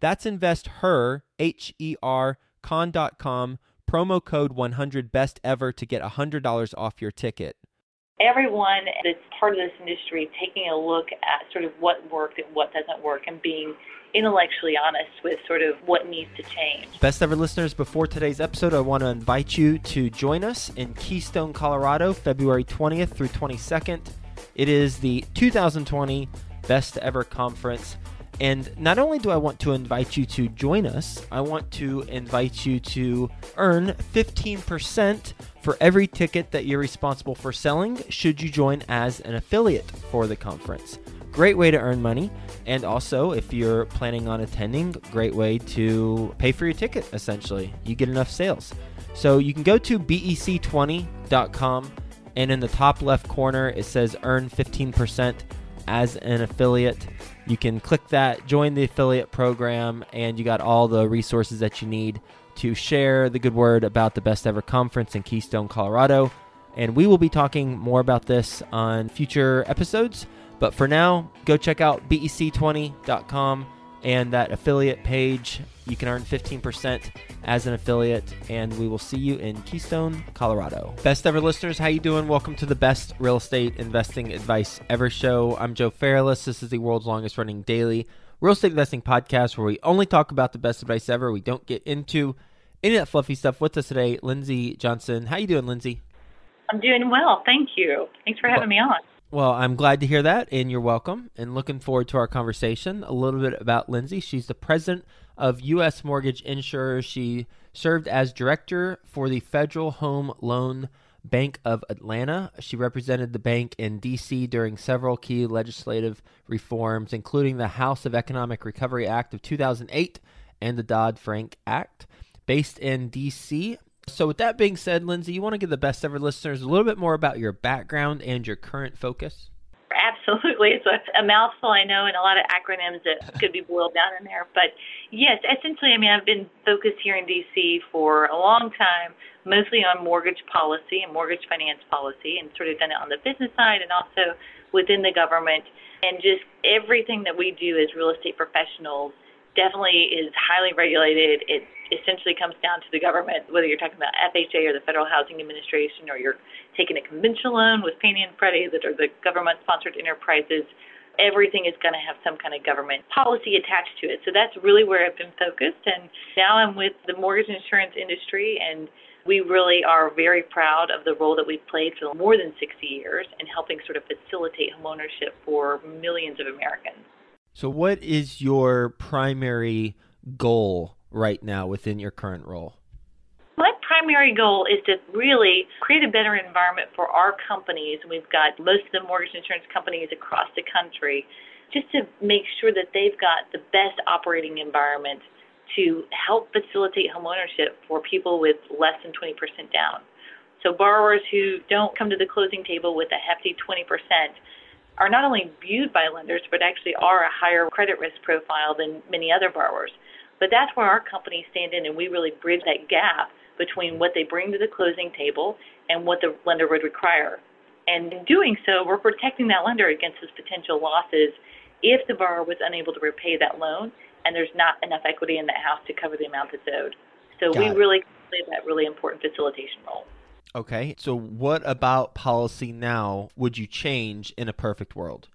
That's investher, H E R, con.com promo code 100 best ever to get $100 off your ticket. Everyone that's part of this industry taking a look at sort of what worked and what doesn't work and being intellectually honest with sort of what needs to change. Best ever listeners, before today's episode, I want to invite you to join us in Keystone, Colorado, February 20th through 22nd. It is the 2020 Best Ever Conference. And not only do I want to invite you to join us, I want to invite you to earn 15% for every ticket that you're responsible for selling should you join as an affiliate for the conference. Great way to earn money. And also, if you're planning on attending, great way to pay for your ticket, essentially. You get enough sales. So you can go to bec20.com, and in the top left corner, it says earn 15% as an affiliate. You can click that, join the affiliate program, and you got all the resources that you need to share the good word about the best ever conference in Keystone, Colorado. And we will be talking more about this on future episodes. But for now, go check out bec20.com and that affiliate page. You can earn 15% as an affiliate, and we will see you in Keystone, Colorado. Best ever listeners, how you doing? Welcome to the best real estate investing advice ever show. I'm Joe Fairless. This is the world's longest running daily real estate investing podcast where we only talk about the best advice ever. We don't get into any of that fluffy stuff. With us today, Lindsay Johnson. How you doing, Lindsay? I'm doing well, thank you. Thanks for having well, me on. Well, I'm glad to hear that, and you're welcome. And looking forward to our conversation. A little bit about Lindsay. She's the president of U.S. Mortgage Insurers. She served as director for the Federal Home Loan Bank of Atlanta. She represented the bank in D.C. during several key legislative reforms, including the Housing and Economic Recovery Act of 2008 and the Dodd Frank Act. Based in D.C., so, with that being said, Lindsay, you want to give the best ever listeners a little bit more about your background and your current focus? Absolutely. It's a, a mouthful, I know, and a lot of acronyms that could be boiled down in there. But yes, essentially, I mean, I've been focused here in D.C. for a long time, mostly on mortgage policy and mortgage finance policy, and sort of done it on the business side and also within the government. And just everything that we do as real estate professionals definitely is highly regulated. It essentially comes down to the government, whether you're talking about FHA or the Federal Housing Administration, or you're taking a conventional loan with Fannie and Freddie that are the government-sponsored enterprises. Everything is going to have some kind of government policy attached to it. So that's really where I've been focused. And now I'm with the mortgage insurance industry, and we really are very proud of the role that we've played for more than 60 years in helping sort of facilitate homeownership for millions of Americans. So, what is your primary goal right now within your current role? My primary goal is to really create a better environment for our companies. We've got most of the mortgage insurance companies across the country, just to make sure that they've got the best operating environment to help facilitate homeownership for people with less than 20% down. So borrowers who don't come to the closing table with a hefty 20% are not only viewed by lenders, but actually are a higher credit risk profile than many other borrowers. But that's where our companies stand in, and we really bridge that gap between what they bring to the closing table and what the lender would require. And in doing so, we're protecting that lender against those potential losses if the borrower was unable to repay that loan and there's not enough equity in that house to cover the amount that's owed. So Got we it. really play that really important facilitation role. Okay. So, what about policy now would you change in a perfect world?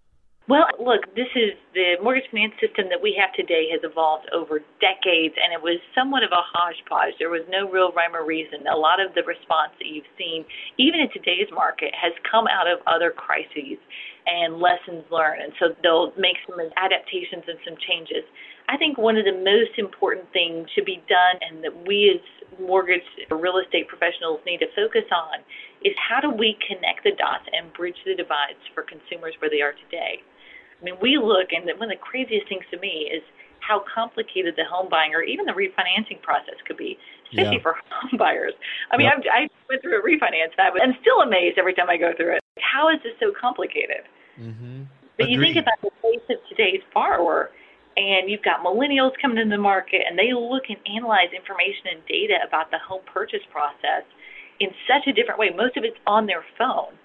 Well, look, this is the mortgage finance system that we have today has evolved over decades, and it was somewhat of a hodgepodge. There was no real rhyme or reason. A lot of the response that you've seen, even in today's market, has come out of other crises and lessons learned, and so they'll make some adaptations and some changes. I think one of the most important things to be done, and that we as mortgage or real estate professionals need to focus on, is how do we connect the dots and bridge the divides for consumers where they are today. I mean, we look, and one of the craziest things to me is how complicated the home buying or even the refinancing process could be, especially yeah. for home buyers. I mean, yep. I, I went through a refinance that and I'm still amazed every time I go through it. How is this so complicated? Mm-hmm. But Agreed. you think about the face of today's borrower, and you've got millennials coming into the market, and they look and analyze information and data about the home purchase process in such a different way. Most of it's on their phone.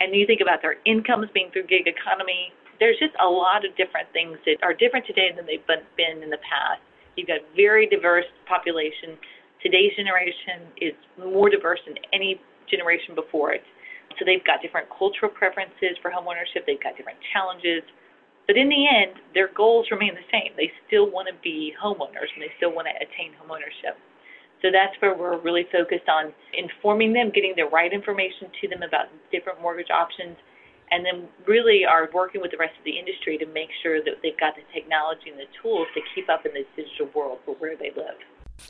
And you think about their incomes being through gig economy, there's just a lot of different things that are different today than they've been in the past. You've got a very diverse population. Today's generation is more diverse than any generation before it. So they've got different cultural preferences for homeownership. They've got different challenges. But in the end, their goals remain the same. They still want to be homeowners and they still want to attain homeownership. So that's where we're really focused on informing them, getting the right information to them about different mortgage options, and then really are working with the rest of the industry to make sure that they've got the technology and the tools to keep up in this digital world for where they live.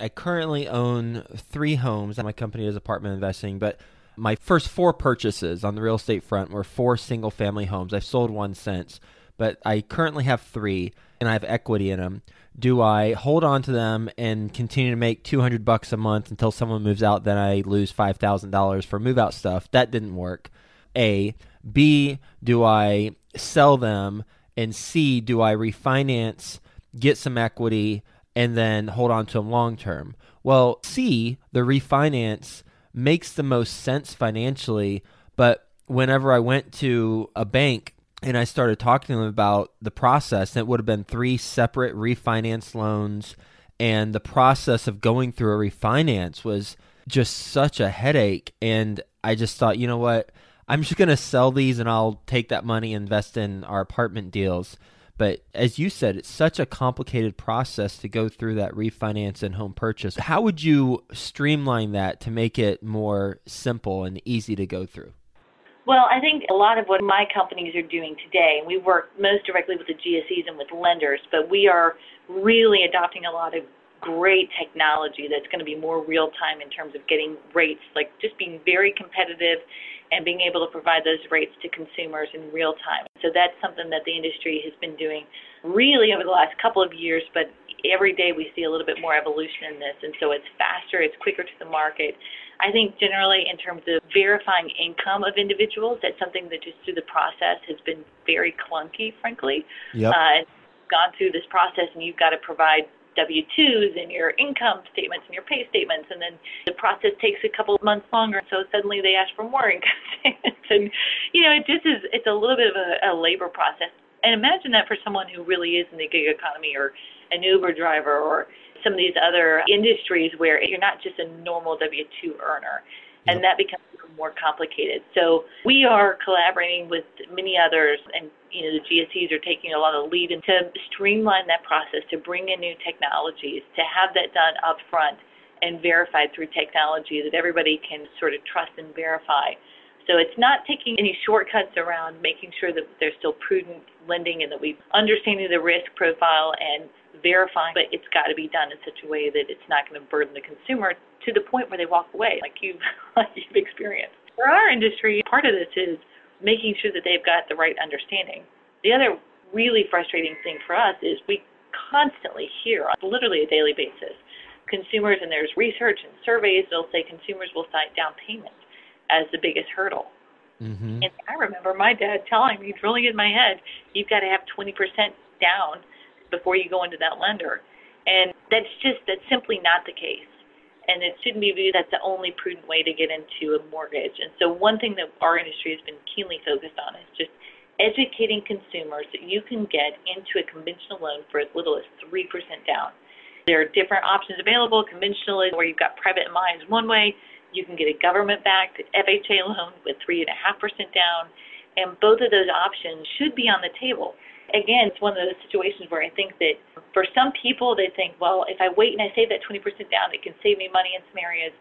I currently own three homes. My company is apartment investing, but my first four purchases on the real estate front were four single family homes. I've sold one since, but I currently have three and I have equity in them. Do I hold on to them and continue to make 200 bucks a month until someone moves out then I lose $5,000 for move out stuff? That didn't work. A B, do I sell them? And C, do I refinance, get some equity, and then hold on to them long term? Well, C, the refinance makes the most sense financially, but whenever I went to a bank and I started talking to them about the process, it would have been three separate refinance loans, and the process of going through a refinance was just such a headache. And I just thought, you know what? I'm just going to sell these and I'll take that money and invest in our apartment deals. But as you said, it's such a complicated process to go through that refinance and home purchase. How would you streamline that to make it more simple and easy to go through? Well, I think a lot of what my companies are doing today, and we work most directly with the GSEs and with lenders, but we are really adopting a lot of great technology that's going to be more real time in terms of getting rates, like just being very competitive and being able to provide those rates to consumers in real time. So that's something that the industry has been doing really over the last couple of years, but every day we see a little bit more evolution in this. And so it's faster, it's quicker to the market. I think generally, in terms of verifying income of individuals, that's something that just through the process has been very clunky, frankly. Yep. Uh, gone through this process, and you've got to provide W 2s and your income statements and your pay statements, and then the process takes a couple of months longer. So suddenly they ask for more income statements, and you know it just is it's a little bit of a, a labor process. And imagine that for someone who really is in the gig economy or an Uber driver or some of these other industries where you're not just a normal W 2 earner and that becomes more complicated. So we are collaborating with many others, and you know the GSEs are taking a lot of lead in to streamline that process, to bring in new technologies, to have that done up front and verified through technology that everybody can sort of trust and verify. So it's not taking any shortcuts around making sure that there's still prudent lending and that we understanding the risk profile and verifying, but it's got to be done in such a way that it's not going to burden the consumer to the point where they walk away, like you've like you've experienced. For our industry, part of this is making sure that they've got the right understanding. The other really frustrating thing for us is we constantly hear on literally a daily basis consumers, and there's research and surveys that'll say consumers will cite down payment as the biggest hurdle. Mm-hmm. And I remember my dad telling me, drilling in my head, you've got to have 20% down before you go into that lender. And that's just, that's simply not the case. And it shouldn't be viewed that's the only prudent way to get into a mortgage. And so, one thing that our industry has been keenly focused on is just educating consumers that you can get into a conventional loan for as little as 3% down. There are different options available. Conventional where you've got private MI is one way, you can get a government backed FHA loan with 3.5% down. And both of those options should be on the table. Again, it's one of those situations where I think that for some people, they think, well, if I wait and I save that 20% down, it can save me money in some areas,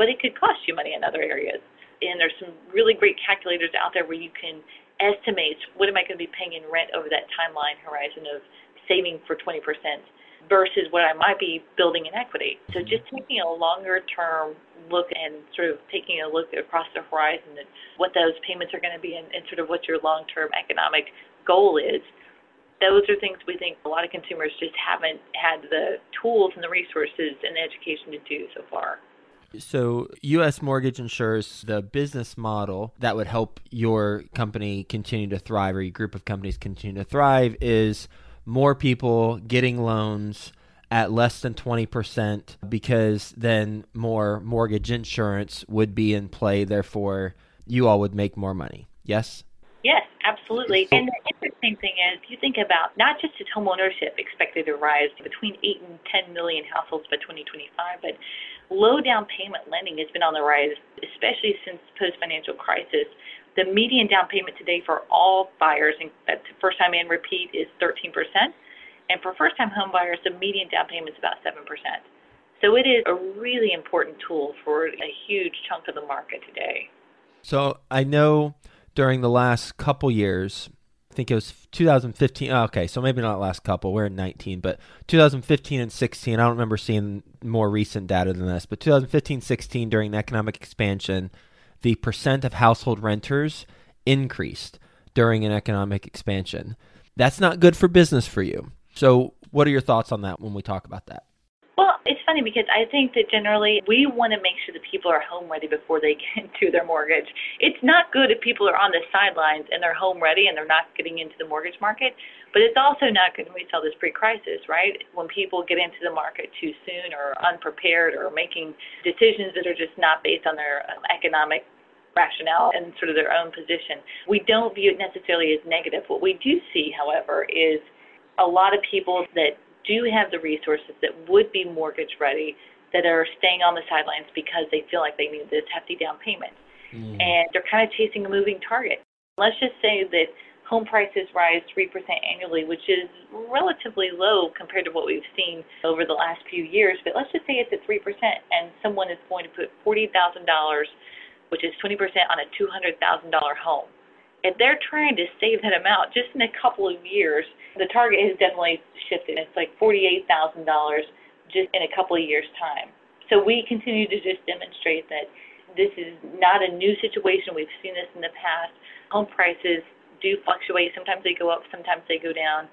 but it could cost you money in other areas. And there's some really great calculators out there where you can estimate what am I going to be paying in rent over that timeline horizon of saving for 20% versus what I might be building in equity. So mm-hmm. just taking a longer term look and sort of taking a look across the horizon at what those payments are going to be and, and sort of what your long term economic goal is. Those are things we think a lot of consumers just haven't had the tools and the resources and the education to do so far. So, U.S. Mortgage Insurance, the business model that would help your company continue to thrive or your group of companies continue to thrive is more people getting loans at less than 20% because then more mortgage insurance would be in play. Therefore, you all would make more money. Yes? Yes, absolutely. And the interesting thing is, you think about not just is home ownership expected to rise between 8 and 10 million households by 2025, but low down payment lending has been on the rise, especially since post financial crisis. The median down payment today for all buyers, and uh, that's first time and repeat, is 13%. And for first time home buyers, the median down payment is about 7%. So it is a really important tool for a huge chunk of the market today. So I know during the last couple years. I think it was 2015. okay, so maybe not last couple. We're in 19, but 2015 and 16. I don't remember seeing more recent data than this, but 2015, 16 during economic expansion, the percent of household renters increased during an economic expansion. That's not good for business for you. So, what are your thoughts on that when we talk about that? Funny because I think that generally we want to make sure that people are home ready before they get into their mortgage. It's not good if people are on the sidelines and they're home ready and they're not getting into the mortgage market, but it's also not good. We saw this pre-crisis, right? When people get into the market too soon or unprepared or making decisions that are just not based on their um, economic rationale and sort of their own position. We don't view it necessarily as negative. What we do see, however, is a lot of people that do have the resources that would be mortgage ready that are staying on the sidelines because they feel like they need this hefty down payment. Mm. And they're kind of chasing a moving target. Let's just say that home prices rise 3% annually, which is relatively low compared to what we've seen over the last few years. But let's just say it's at 3%, and someone is going to put $40,000, which is 20% on a $200,000 home. If they're trying to save that amount just in a couple of years, the target has definitely shifted. It's like $48,000 just in a couple of years' time. So we continue to just demonstrate that this is not a new situation. We've seen this in the past. Home prices do fluctuate. Sometimes they go up, sometimes they go down.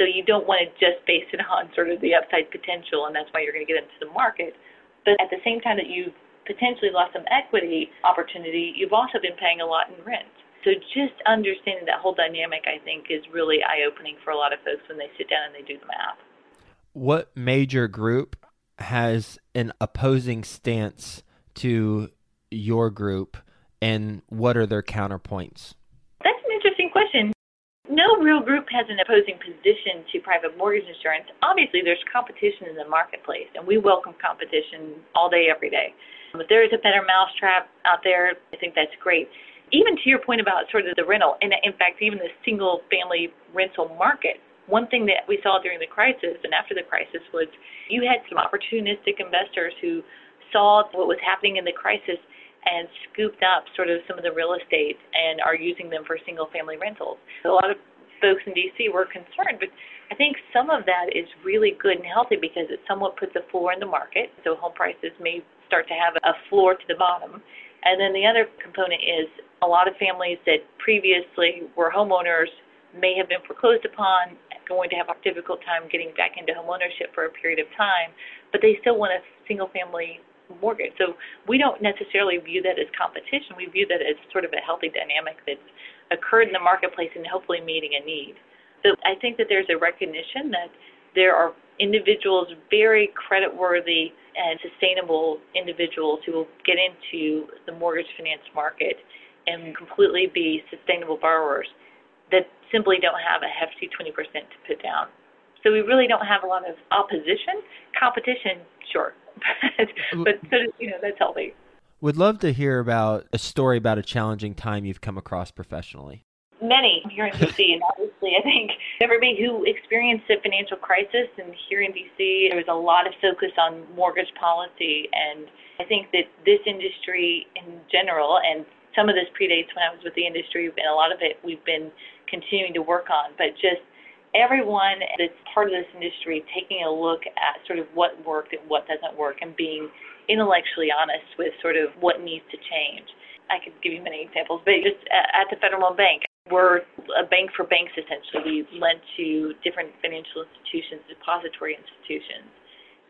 So you don't want to just base it on sort of the upside potential, and that's why you're going to get into the market. But at the same time that you've potentially lost some equity opportunity, you've also been paying a lot in rent. So just understanding that whole dynamic, I think, is really eye opening for a lot of folks when they sit down and they do the math. What major group has an opposing stance to your group, and what are their counterpoints? That's an interesting question. No real group has an opposing position to private mortgage insurance. Obviously, there's competition in the marketplace, and we welcome competition all day, every day. If there is a better mousetrap out there, I think that's great even to your point about sort of the rental, and in fact, even the single family rental market, one thing that we saw during the crisis and after the crisis was you had some opportunistic investors who saw what was happening in the crisis and scooped up sort of some of the real estate and are using them for single family rentals. A lot of folks in DC were concerned, but I think some of that is really good and healthy because it somewhat puts a floor in the market. So home prices may start to have a floor to the bottom. And then the other component is a lot of families that previously were homeowners may have been foreclosed upon, going to have a difficult time getting back into homeownership for a period of time, but they still want a single family mortgage. So we don't necessarily view that as competition. We view that as sort of a healthy dynamic that's occurred in the marketplace and hopefully meeting a need. So I think that there's a recognition that there are individuals, very creditworthy and sustainable individuals who will get into the mortgage finance market and completely be sustainable borrowers that simply don't have a hefty 20% to put down. So we really don't have a lot of opposition. Competition, sure, but, but you know that's healthy. Would love to hear about a story about a challenging time you've come across professionally. Many here in DC, and obviously, I think everybody who experienced the financial crisis, and here in DC, there was a lot of focus on mortgage policy. And I think that this industry in general, and some of this predates when I was with the industry, and a lot of it we've been continuing to work on, but just everyone that's part of this industry taking a look at sort of what worked and what doesn't work and being intellectually honest with sort of what needs to change. I could give you many examples, but just at the Federal Bank, we're a bank for banks essentially. We lend to different financial institutions, depository institutions,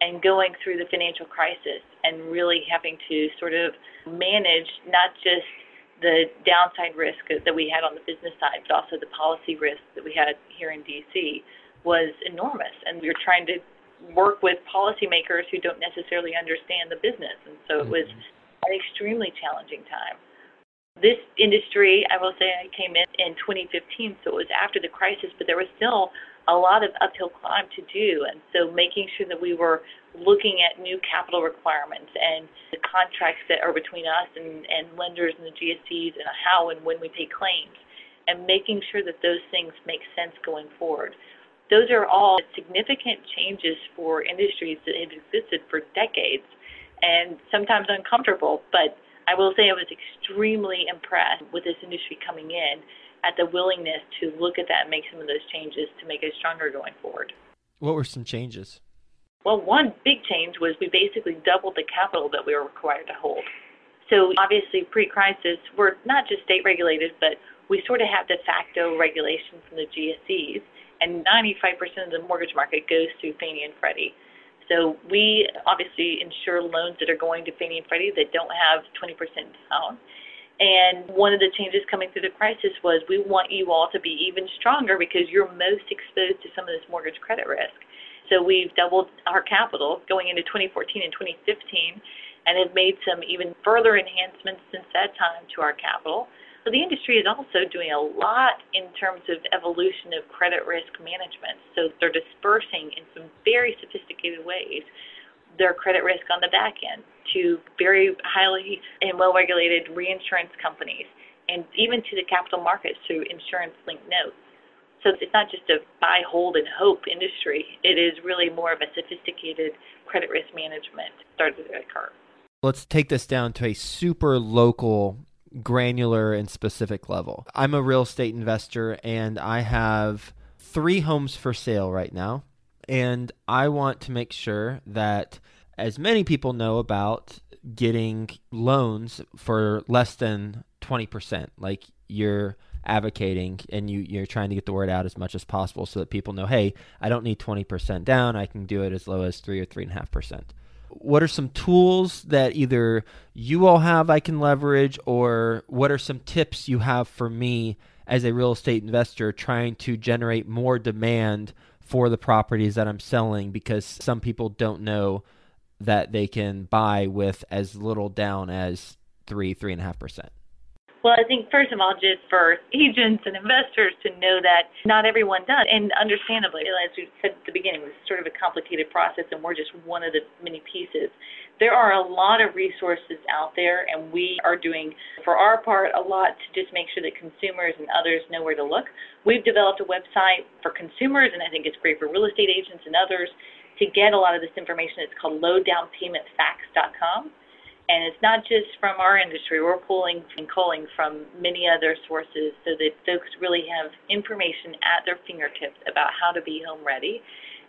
and going through the financial crisis and really having to sort of manage not just the downside risk that we had on the business side, but also the policy risk that we had here in DC was enormous. And we were trying to work with policymakers who don't necessarily understand the business. And so it was mm-hmm. an extremely challenging time. This industry, I will say, I came in in 2015, so it was after the crisis, but there was still a lot of uphill climb to do. And so making sure that we were looking at new capital requirements and the contracts that are between us and, and lenders and the GSEs and how and when we pay claims and making sure that those things make sense going forward. Those are all significant changes for industries that have existed for decades and sometimes uncomfortable, but I will say I was extremely impressed with this industry coming in at the willingness to look at that and make some of those changes to make it stronger going forward. What were some changes? Well, one big change was we basically doubled the capital that we were required to hold. So obviously, pre-crisis, we're not just state regulated, but we sort of have de facto regulation from the GSEs, and 95% of the mortgage market goes through Fannie and Freddie. So we obviously insure loans that are going to Fannie and Freddie that don't have 20% down. And one of the changes coming through the crisis was we want you all to be even stronger because you're most exposed to some of this mortgage credit risk. So we've doubled our capital going into 2014 and 2015 and have made some even further enhancements since that time to our capital. So the industry is also doing a lot in terms of evolution of credit risk management. So they're dispersing in some very sophisticated ways their credit risk on the back end to very highly and well regulated reinsurance companies and even to the capital markets through insurance linked notes. So it's not just a buy, hold, and hope industry. It is really more of a sophisticated credit risk management started to occur. Let's take this down to a super local, granular, and specific level. I'm a real estate investor and I have three homes for sale right now. And I want to make sure that as many people know about getting loans for less than 20%, like you're advocating and you, you're trying to get the word out as much as possible so that people know, hey, I don't need 20% down. I can do it as low as 3 or 3.5%. What are some tools that either you all have I can leverage, or what are some tips you have for me as a real estate investor trying to generate more demand for the properties that I'm selling because some people don't know that they can buy with as little down as three, three and a half percent? Well, I think first of all, just for agents and investors to know that not everyone does. And understandably, as we said at the beginning, it's sort of a complicated process and we're just one of the many pieces. There are a lot of resources out there, and we are doing, for our part, a lot to just make sure that consumers and others know where to look. We've developed a website for consumers, and I think it's great for real estate agents and others to get a lot of this information. It's called lowdownpaymentfacts.com. And it's not just from our industry. We're pulling and culling from many other sources so that folks really have information at their fingertips about how to be home ready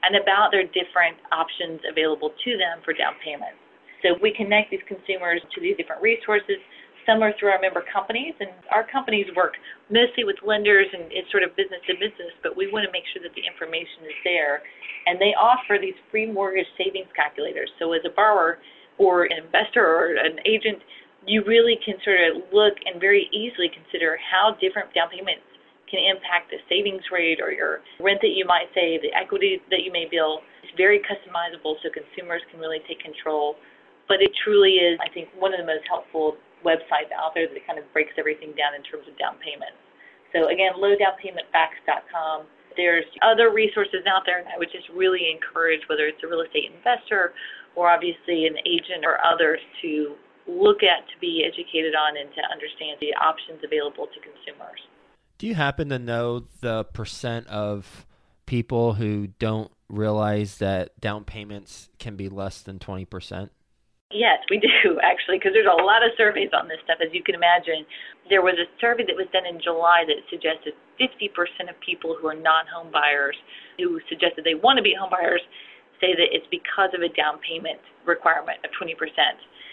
and about their different options available to them for down payments. So we connect these consumers to these different resources. Some are through our member companies, and our companies work mostly with lenders and it's sort of business to business, but we want to make sure that the information is there. And they offer these free mortgage savings calculators. So as a borrower, or an investor or an agent, you really can sort of look and very easily consider how different down payments can impact the savings rate or your rent that you might save, the equity that you may build. It's very customizable so consumers can really take control. But it truly is, I think, one of the most helpful websites out there that kind of breaks everything down in terms of down payments. So again, lowdownpaymentfacts.com. There's other resources out there, and I would just really encourage whether it's a real estate investor or obviously an agent or others to look at to be educated on and to understand the options available to consumers. Do you happen to know the percent of people who don't realize that down payments can be less than 20%? Yes, we do actually, because there's a lot of surveys on this stuff. As you can imagine, there was a survey that was done in July that suggested 50% of people who are non-home buyers who suggested they want to be home buyers say that it's because of a down payment requirement of 20%.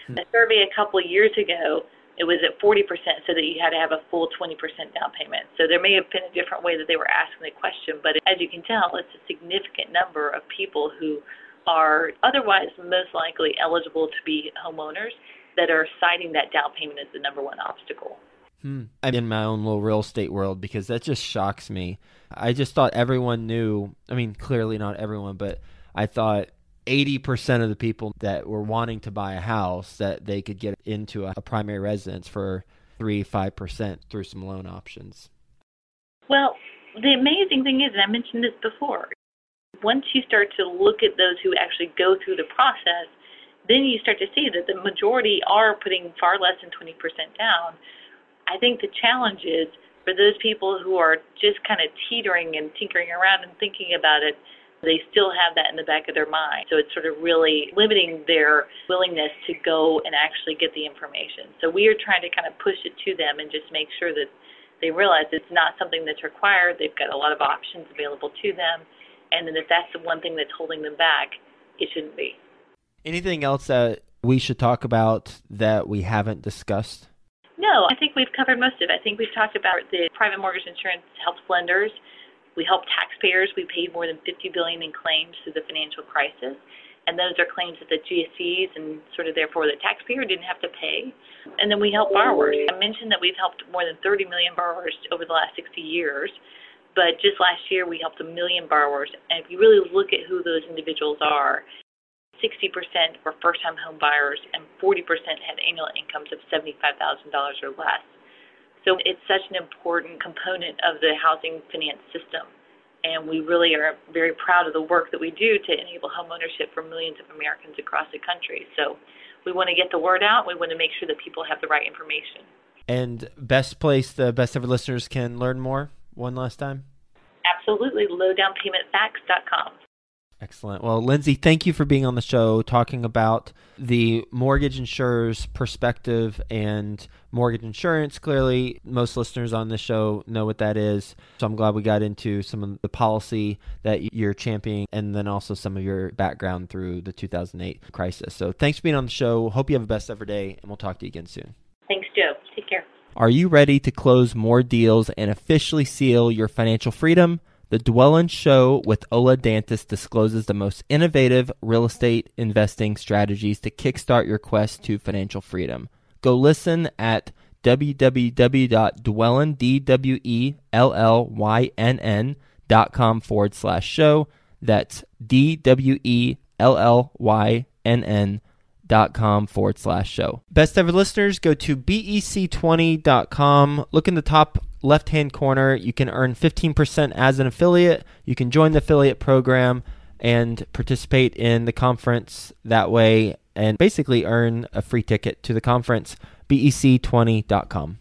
Hmm. A survey a couple of years ago, it was at 40%, so that you had to have a full 20% down payment. So there may have been a different way that they were asking the question, but as you can tell, it's a significant number of people who are otherwise most likely eligible to be homeowners that are citing that down payment as the number one obstacle. Hmm. I'm in my own little real estate world because that just shocks me. I just thought everyone knew. I mean, clearly not everyone, but I thought 80% of the people that were wanting to buy a house that they could get into a, a primary residence for 3 5% through some loan options. Well, the amazing thing is, and I mentioned this before, once you start to look at those who actually go through the process, then you start to see that the majority are putting far less than 20% down. I think the challenge is for those people who are just kind of teetering and tinkering around and thinking about it, they still have that in the back of their mind. So it's sort of really limiting their willingness to go and actually get the information. So we are trying to kind of push it to them and just make sure that they realize it's not something that's required. They've got a lot of options available to them and then if that's the one thing that's holding them back, it shouldn't be. Anything else that we should talk about that we haven't discussed? No, I think we've covered most of it. I think we've talked about the private mortgage insurance helps lenders. We help taxpayers. We paid more than 50 billion in claims through the financial crisis, and those are claims that the GSEs and sort of therefore the taxpayer didn't have to pay. And then we help borrowers. I mentioned that we've helped more than 30 million borrowers over the last 60 years. But just last year, we helped a million borrowers. And if you really look at who those individuals are, 60% were first time home buyers and 40% had annual incomes of $75,000 or less. So it's such an important component of the housing finance system. And we really are very proud of the work that we do to enable homeownership for millions of Americans across the country. So we want to get the word out. We want to make sure that people have the right information. And best place the best ever listeners can learn more? one last time? Absolutely. Lowdownpaymentfacts.com. Excellent. Well, Lindsay, thank you for being on the show talking about the mortgage insurer's perspective and mortgage insurance. Clearly, most listeners on this show know what that is. So I'm glad we got into some of the policy that you're championing and then also some of your background through the 2008 crisis. So thanks for being on the show. Hope you have a best ever day, and we'll talk to you again soon. Thanks, Joe. Take care. Are you ready to close more deals and officially seal your financial freedom? The Dwellynn Show with Ola Dantis discloses the most innovative real estate investing strategies to kickstart your quest to financial freedom. Go listen at www.dwellynn.com forward slash show. That's D W E L L Y N N dot com forward slash show. Best ever listeners, go to bec20.com. Look in the top left hand corner. You can earn 15% as an affiliate. You can join the affiliate program and participate in the conference that way and basically earn a free ticket to the conference. bec20.com.